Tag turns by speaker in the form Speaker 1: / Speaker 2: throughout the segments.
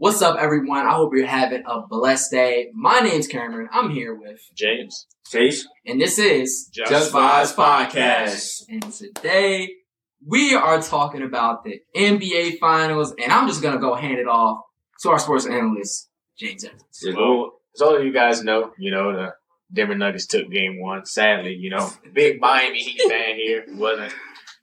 Speaker 1: What's up, everyone? I hope you're having a blessed day. My name's Cameron. I'm here with
Speaker 2: James.
Speaker 3: Chase.
Speaker 1: and this is
Speaker 2: Just
Speaker 3: Vibes Podcast.
Speaker 1: And today we are talking about the NBA Finals, and I'm just gonna go hand it off to our sports analyst, James Evans.
Speaker 2: Well, as all of you guys know, you know, the Denver Nuggets took game one. Sadly, you know, big Miami Heat fan here. Wasn't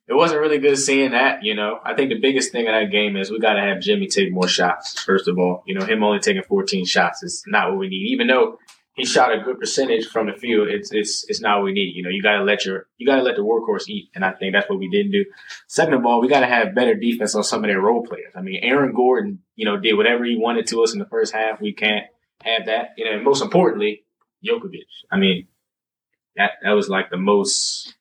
Speaker 2: it wasn't really good seeing that, you know. I think the biggest thing of that game is we gotta have Jimmy take more shots, first of all. You know, him only taking fourteen shots is not what we need. Even though he shot a good percentage from the field, it's it's it's not what we need. You know, you gotta let your you gotta let the workhorse eat. And I think that's what we didn't do. Second of all, we gotta have better defense on some of their role players. I mean, Aaron Gordon, you know, did whatever he wanted to us in the first half. We can't have that. You know, and most importantly, Jokovic. I mean, that that was like the most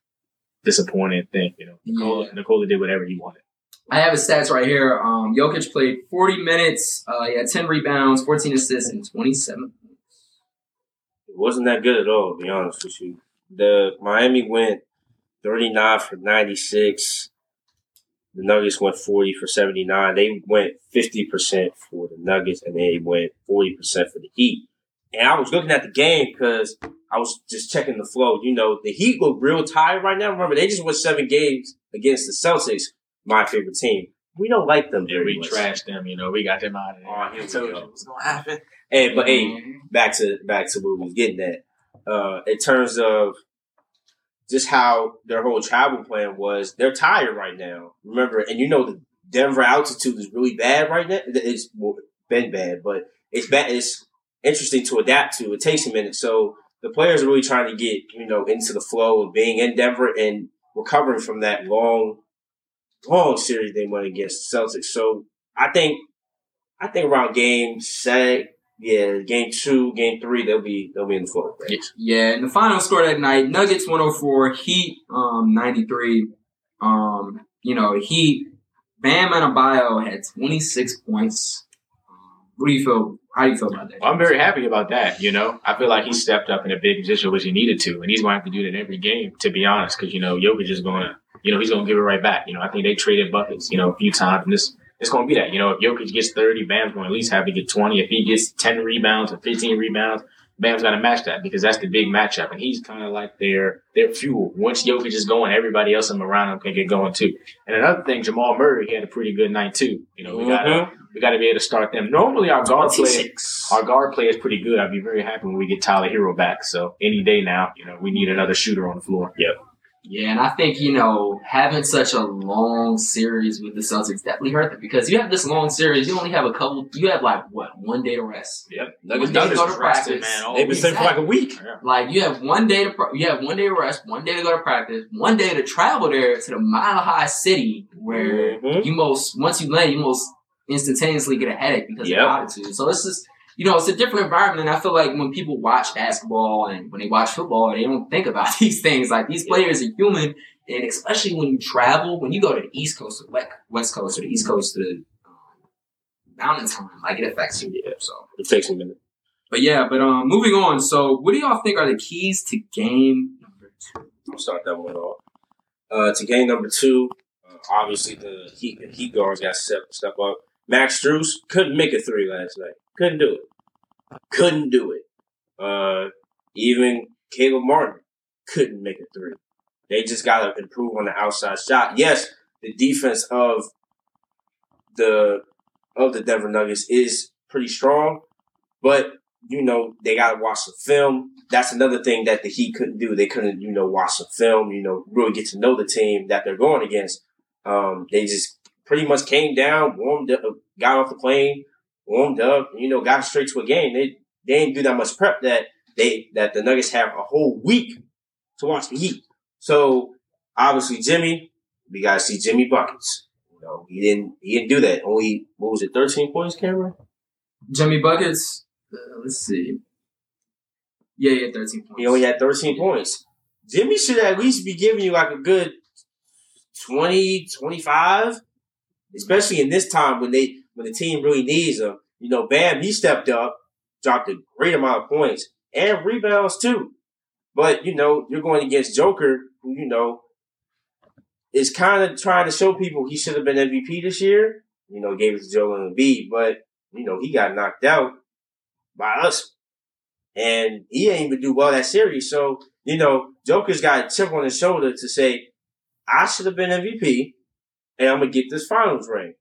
Speaker 2: disappointing thing. You know, Nikola,
Speaker 1: Yeah.
Speaker 2: Nikola did whatever he wanted.
Speaker 1: I have his stats right here. Um, Jokic played 40 minutes. Uh, he had 10 rebounds, 14 assists, and 27
Speaker 3: It wasn't that good at all, to be honest with you. The Miami went 39 for 96. The Nuggets went 40 for 79. They went 50% for the Nuggets and they went 40% for the Heat. And I was looking at the game because I was just checking the flow. You know, the Heat look real tired right now. Remember, they just won seven games against the Celtics, my favorite team. We don't like them
Speaker 2: Yeah, we
Speaker 3: much.
Speaker 2: trashed them. You know, we got them out of there.
Speaker 3: Oh, here we
Speaker 2: told
Speaker 3: go.
Speaker 2: you what's gonna happen.
Speaker 3: Hey, but hey,
Speaker 1: Mhm.
Speaker 3: back to back to what we was getting at. Uh, in terms of just how their whole travel plan was, they're tired right now. Remember, and you know the Denver altitude is really bad right now. It's well, been bad, but it's bad. It's interesting to adapt to. It takes a minute. So the players are really trying to get you know into the flow of being in Denver and recovering from that long, long series they went against the Celtics. So I think, I think around game set, yeah, game two, game three, they'll be they'll be in the flow. Right?
Speaker 1: Yeah, and the final score that night, Nuggets 104, Heat um 93. Um, you know, Heat Bam Adebayo had 26 points. Um, what do you feel? How do you feel about that?
Speaker 2: Well, I'm very happy about that. You know, I feel like he stepped up in a big position, which he needed to, and he's going to have to do that every game. To be honest, because you know, Jokic is going to, you know, he's going to give it right back. You know, I think they traded buckets, you know, a few times, and this it's going to be that. You know, if Jokic gets 30, Bam's going to at least have to get 20. If he gets 10 rebounds or 15 rebounds, Bam's got to match that because that's the big matchup, and he's kind of like their their fuel. Once Jokic is going, everybody else around him can get going too. And another thing, Jamal Murray he had a pretty good night too. You know, we got to
Speaker 3: Mhm.
Speaker 2: we got to be able to start them. Normally, our guard play our guard play is pretty good. I'd be very happy when we get Tyler Herro back. So any day now, you know, we need another shooter on the floor. Yep.
Speaker 1: Yeah, and I think, you know, having such a long series with the Celtics definitely hurt them because you have this long series, you only have a couple, you have like, what, one day to rest.
Speaker 2: Yep.
Speaker 1: Nuggets- Nuggets go to practice.
Speaker 3: They've been saying for like a week.
Speaker 1: Like you have one day to pr- you have one day to rest, one day to go to practice, one day to travel there to the mile high city where
Speaker 3: Mhm.
Speaker 1: you most once you land, you most instantaneously get a headache because
Speaker 3: Yep.
Speaker 1: of altitude. So it's just you know it's a different environment. And I feel like when people watch basketball and when they watch football, they don't think about these things. Like these players are human, and especially when you travel, when you go to the East Coast or West- Coast or the East Coast to the um, mountain time, like it affects you.
Speaker 3: Yeah.
Speaker 1: So.
Speaker 3: It takes a minute.
Speaker 1: But yeah, but um, moving on. So, what do y'all think are the keys to game number two?
Speaker 3: I'll start that one off. Uh, to game number two, uh, obviously the Heat, the Heat guards got step step up. Max Strus couldn't make a three last night. Couldn't do it. Couldn't do it. Uh, even Caleb Martin couldn't make a three. They just got to improve on the outside shot. Yes, the defense of the of the Denver Nuggets is pretty strong, but you know they got to watch some film. That's another thing that the Heat couldn't do. They couldn't, you know, watch some film. You know, really get to know the team that they're going against. Um, they just pretty much came down, warmed up, got off the plane, warmed up, you know, got straight to a game. They they didn't do that much prep that they that the Nuggets have a whole week to watch the Heat. So obviously Jimmy, we gotta see Jimmy buckets. You know, he didn't he didn't do that. Only what was it, thirteen points, Cameron?
Speaker 1: Jimmy buckets. Uh, let's see. Yeah, yeah, thirteen points.
Speaker 3: He only had thirteen points. Jimmy should at least be giving you like a good 20, 25. Especially in this time when they when the team really needs him. You know, Bam, he stepped up, dropped a great amount of points and rebounds too. But, you know, you're going against Joker, who, you know, is kind of trying to show people he should have been MVP this year. You know, gave it to Joel Embiid. But you know, he got knocked out by us. And he didn't even do well that series. So, you know, Joker's got a chip on his shoulder to say, I should have been MVP and I'm to get this finals ring.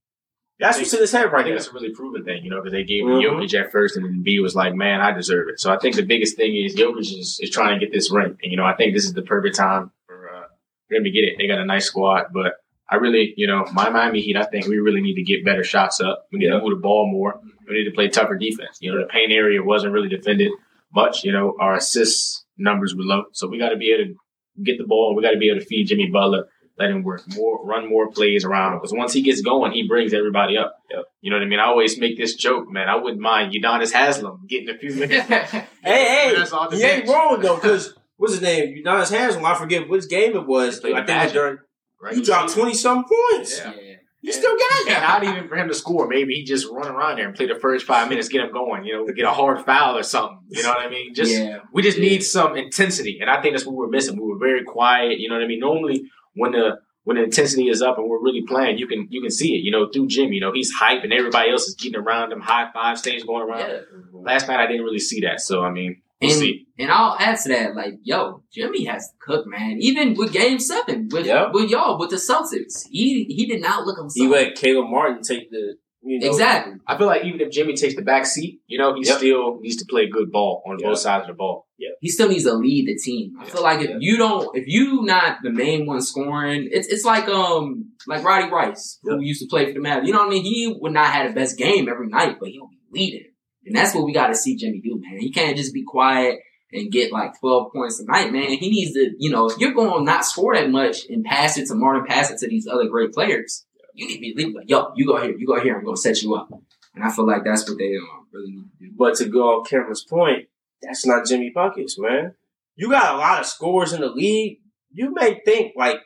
Speaker 3: That's what's in his head
Speaker 2: I
Speaker 3: right
Speaker 2: think
Speaker 3: now.
Speaker 2: it's a really proven thing, you know, because they gave
Speaker 3: Mhm.
Speaker 2: Jokic at first, and then B was like, "Man, I deserve it." So I think the biggest thing is Jokic is, is trying to get this ring, and you know, I think this is the perfect time for uh, for him to get it. They got a nice squad, but I really, you know, my Miami Heat, I think we really need to get better shots up. We need
Speaker 3: Yeah.
Speaker 2: to move the ball more. We need to play tougher defense. You know, the paint area wasn't really defended much. You know, our assist numbers were low, so we got to be able to get the ball. We got to be able to feed Jimmy Butler. Let him work more, run more plays around him. Because once he gets going, he brings everybody up.
Speaker 3: Yep.
Speaker 2: You know what I mean? I always make this joke, man. I wouldn't mind Udonis Haslem getting a few minutes.
Speaker 3: Hey, hey,
Speaker 2: That's all the
Speaker 3: ain't wrong though, because what's his name? Udonis Haslem. I forget which game it was.
Speaker 2: Played
Speaker 3: I think it was during.
Speaker 2: Right?
Speaker 3: He dropped twenty some points.
Speaker 2: Yeah.
Speaker 1: Yeah.
Speaker 3: You still got it.
Speaker 2: Yeah, not even for him to score. Maybe he just run around there and play the first five minutes, get him going. You know, get a hard foul or something. You know what I mean? Just
Speaker 1: yeah.
Speaker 2: we just need some intensity, and I think that's what we're missing. We were very quiet. You know what I mean? Normally, when the when the intensity is up and we're really playing, you can you can see it. You know, through Jim. You know, he's hype and everybody else is getting around him. High five stage going around.
Speaker 1: Yeah.
Speaker 2: Last night I didn't really see that, so I mean, we'll
Speaker 1: And,
Speaker 2: see.
Speaker 1: and I'll add to that, like, yo, Jimmy has to cook, man. Even with Game Seven, with
Speaker 3: Yeah.
Speaker 1: with y'all, with the Celtics, he he did not look himself.
Speaker 3: He let Caleb Martin take the you know
Speaker 1: exactly.
Speaker 2: I feel like even if Jimmy takes the back seat, you know, he
Speaker 3: Yep.
Speaker 2: still needs to play good ball on
Speaker 3: Yeah.
Speaker 2: both sides of the ball. Yeah.
Speaker 1: He still needs to lead the team. I
Speaker 2: Yeah.
Speaker 1: feel like if
Speaker 3: Yeah.
Speaker 1: you don't, if you not the main one scoring, it's it's like um like Roddy Rice who used to play for the Mavs. You know what I mean? He would not have the best game every night, but he'll be leading, and that's what we got to see Jimmy do, man. He can't just be quiet and get like twelve points a night, man. He needs to, you know, if you're going to not score that much and pass it to Martin, pass it to these other great players, you need to be leading. Like, yo, you go here, you go here, I'm gonna set you up. And I feel like that's what they um, really need to do.
Speaker 3: But to go on Cameron's point, that's not Jimmy Buckets, man. You got a lot of scores in the league. You may think like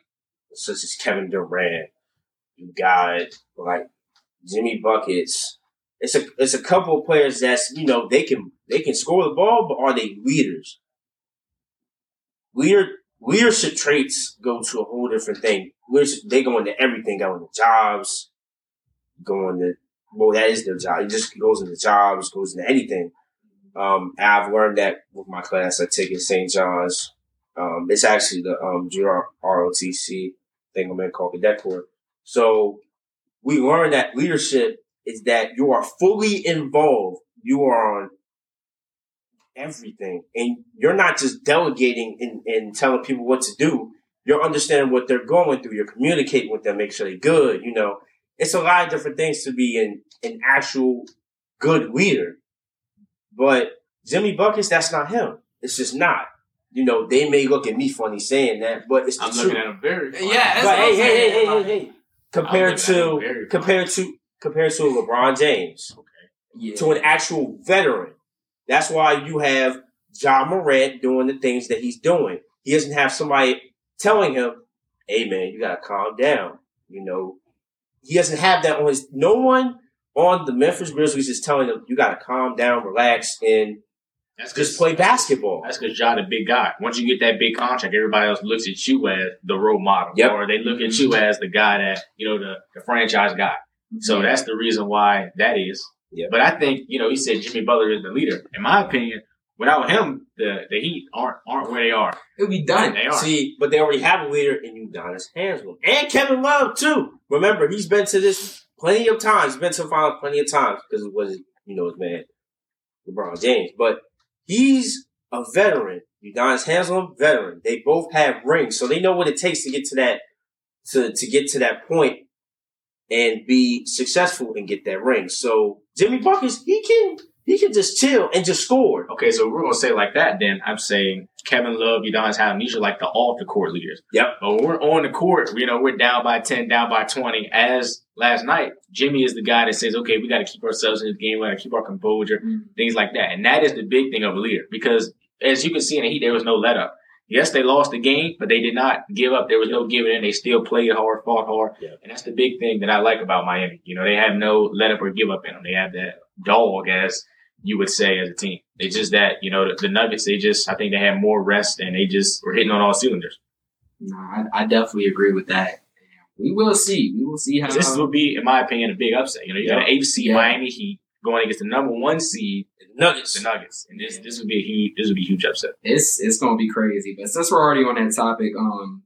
Speaker 3: such as Kevin Durant. You got like Jimmy Buckets. It's a it's a couple of players that's you know they can they can score the ball, but are they leaders? Leader leadership traits go to a whole different thing. Leadership, they go into everything, go into jobs, go into well, that is their job. It just goes into jobs, goes into anything. Um, I've learned that with my class I take at St. John's. Um, it's actually the um, GROTC thing I'm in called Cadet Corps. So we learned that leadership is that you are fully involved. You are on everything, and you're not just delegating and, and telling people what to do. You're understanding what they're going through. You're communicating with them, make sure they're good. You know, it's a lot of different things to be an, an actual good leader. But Jimmy Buckets, that's not him. It's just not. You know, they may look at me funny saying that, but it's the
Speaker 2: I'm
Speaker 3: truth.
Speaker 2: looking at him very. funny.
Speaker 1: Yeah, that's
Speaker 3: But
Speaker 1: what I'm
Speaker 3: hey, hey, hey, hey, hey, hey. Compared
Speaker 2: looking at him
Speaker 3: to compared to compared to LeBron James,
Speaker 1: Yeah.
Speaker 3: to an actual veteran. That's why you have Ja Morant doing the things that he's doing. He doesn't have somebody telling him, "Hey, man, you gotta calm down." You know, he doesn't have that on his. No one on the Memphis Grizzlies is telling him, "You gotta calm down, relax, and
Speaker 2: That's
Speaker 3: just play basketball."
Speaker 2: That's because John a big guy. Once you get that big contract, everybody else looks at you as the role model,
Speaker 3: Yep.
Speaker 2: or they look at you as the guy that you know the, the franchise guy. So mm-hmm. that's the reason why that is.
Speaker 3: Yep.
Speaker 2: But I think you know he said Jimmy Butler is the leader. In my opinion, without him, the the Heat aren't aren't where they are.
Speaker 1: It'll be done.
Speaker 2: They are.
Speaker 3: See, but they already have a leader in Udonis Hansel and Kevin Love too. Remember, he's been to this plenty of times. Been to the final plenty of times because it was you know his man LeBron James. But he's a veteran. Udonis Hansel, veteran. They both have rings, so they know what it takes to get to that to to get to that point and be successful and get that ring. So Jimmy Buckets, he can he can just chill and just score.
Speaker 2: Okay, so we're gonna say like that. Then I'm saying Kevin Love, Udonis Haslem, these are like the off the court leaders.
Speaker 3: Yep.
Speaker 2: But when we're on the court, you know, we're down by ten, down by twenty. As last night, Jimmy is the guy that says, "Okay, we got to keep ourselves in this game. We got to keep our composure." Mm-hmm. things like that. And that is the big thing of a leader because as you can see in the Heat, there was no let up. Yes, they lost the game, but they did not give up. There was no giving in. They still played hard, fought hard.
Speaker 3: Yeah.
Speaker 2: And that's the big thing that I like about Miami. You know, they have no let up or give up in them. They have that dog, as you would say, as a team. It's just that, you know, the, the Nuggets, they just, I think they had more rest and they just were hitting on all cylinders.
Speaker 1: No, I, I definitely agree with that. We will see. We will see how.
Speaker 2: This would be, in my opinion, a big upset. You know, you got an
Speaker 1: Yeah.
Speaker 2: Miami Heat going against the number one seed,
Speaker 3: Nuggets.
Speaker 2: the Nuggets, and this this would be a huge this would be a huge upset.
Speaker 1: It's it's gonna be crazy. But since we're already on that topic, um,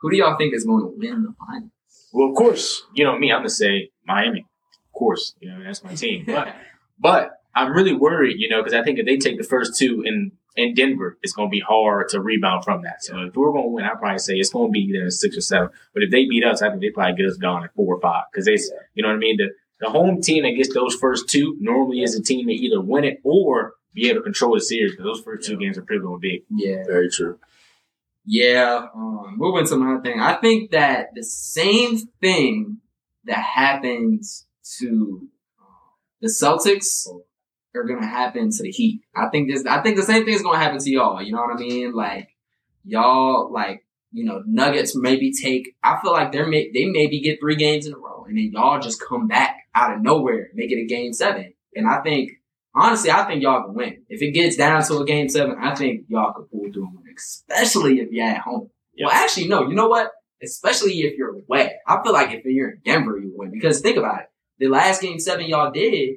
Speaker 1: who do y'all think is going to win the final?
Speaker 2: Well, of course, you know me. I'm gonna say Miami. Of course, you know that's my team. But but I'm really worried, you know, because I think if they take the first two in in Denver, it's gonna be hard to rebound from that. So if we're gonna win, I'd probably say it's gonna be there six or seven. But if they beat us, I think they probably get us gone at four or five because they, you know what I mean. The the home team that gets those first two normally is a team that either win it or be able to control the series. Because those first two games are pretty gonna be.
Speaker 1: yeah,
Speaker 3: Very true.
Speaker 1: yeah. Um, moving to another thing, I think that the same thing that happens to um, the Celtics are gonna happen to the Heat. I think this. I think the same thing is gonna happen to y'all. You know what I mean? Like y'all, like you know, Nuggets maybe take. I feel like they're may, they maybe get three games in a row, and then y'all just come back out of nowhere, make it a game seven. And I think honestly, I think y'all can win. If it gets down to a game seven, I think y'all can pull through and win, especially if you're at home. Well, actually, no. You know what? Especially if you're away. I feel like if you're in Denver, you win because think about it. The last game seven y'all did,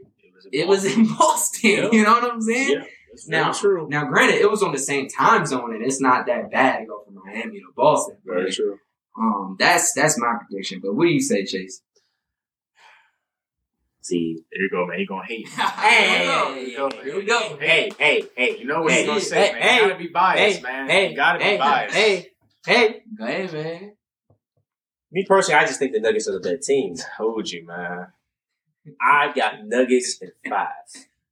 Speaker 1: it was in Boston. You know what I'm saying? Now,
Speaker 3: true.
Speaker 1: now, granted, it was on the same time zone, and it's not that bad to go from Miami to Boston.
Speaker 3: Very true.
Speaker 1: um, that's that's my prediction. But what do you say, Chase?
Speaker 3: See,
Speaker 2: There you go, man. He gonna hate.
Speaker 1: Hey,
Speaker 2: Here
Speaker 1: here we go.
Speaker 3: hey, hey, hey.
Speaker 2: You know what
Speaker 3: Hey,
Speaker 2: he's gonna
Speaker 3: hey,
Speaker 2: say, man.
Speaker 3: hey,
Speaker 2: you gotta be biased,
Speaker 3: hey,
Speaker 2: man.
Speaker 3: hey,
Speaker 2: you gotta be biased.
Speaker 3: hey, hey.
Speaker 1: Go ahead, man.
Speaker 3: Me personally, I just think the Nuggets are the better team.
Speaker 2: Told you, man.
Speaker 3: I got Nuggets in five.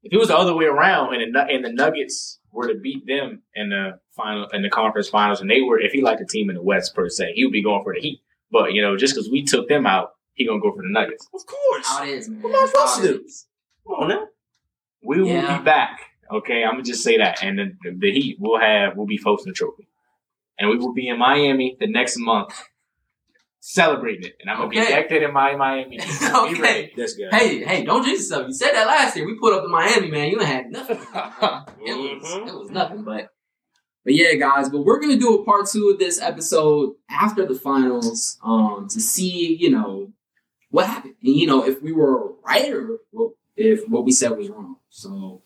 Speaker 2: If it was the other way around, and the and the Nuggets were to beat them in the final in the conference finals, and they were, if he liked the team in the West per se, he would be going for the Heat. But you know, just because we took them out, he gonna go for the Nuggets.
Speaker 3: Of course.
Speaker 1: How it is, man.
Speaker 3: What am I supposed to do? Come on now.
Speaker 2: We will
Speaker 1: Yeah.
Speaker 2: be back. Okay, I'm gonna just say that, and the, the, the Heat will have will be hosting the trophy, and we will be in Miami the next month celebrating it, and I'm gonna be
Speaker 1: Okay.
Speaker 2: decked in my Miami. Be
Speaker 1: Okay.
Speaker 2: ready.
Speaker 3: This guy.
Speaker 1: Hey, hey, don't jinx yourself. You said that last year. We put up to Miami, man. You ain't had nothing. it was
Speaker 3: Mhm.
Speaker 1: it was nothing, but but yeah, guys. But we're gonna do a part two of this episode after the finals, um, to see you know what happened, and you know if we were right or if what we said was wrong. So,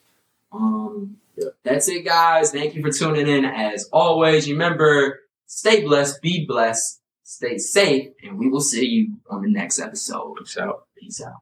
Speaker 1: um,
Speaker 3: Yeah.
Speaker 1: that's it, guys. Thank you for tuning in. As always, remember, stay blessed, be blessed, stay safe, and we will see you on the next episode.
Speaker 2: Peace out.
Speaker 1: Peace out.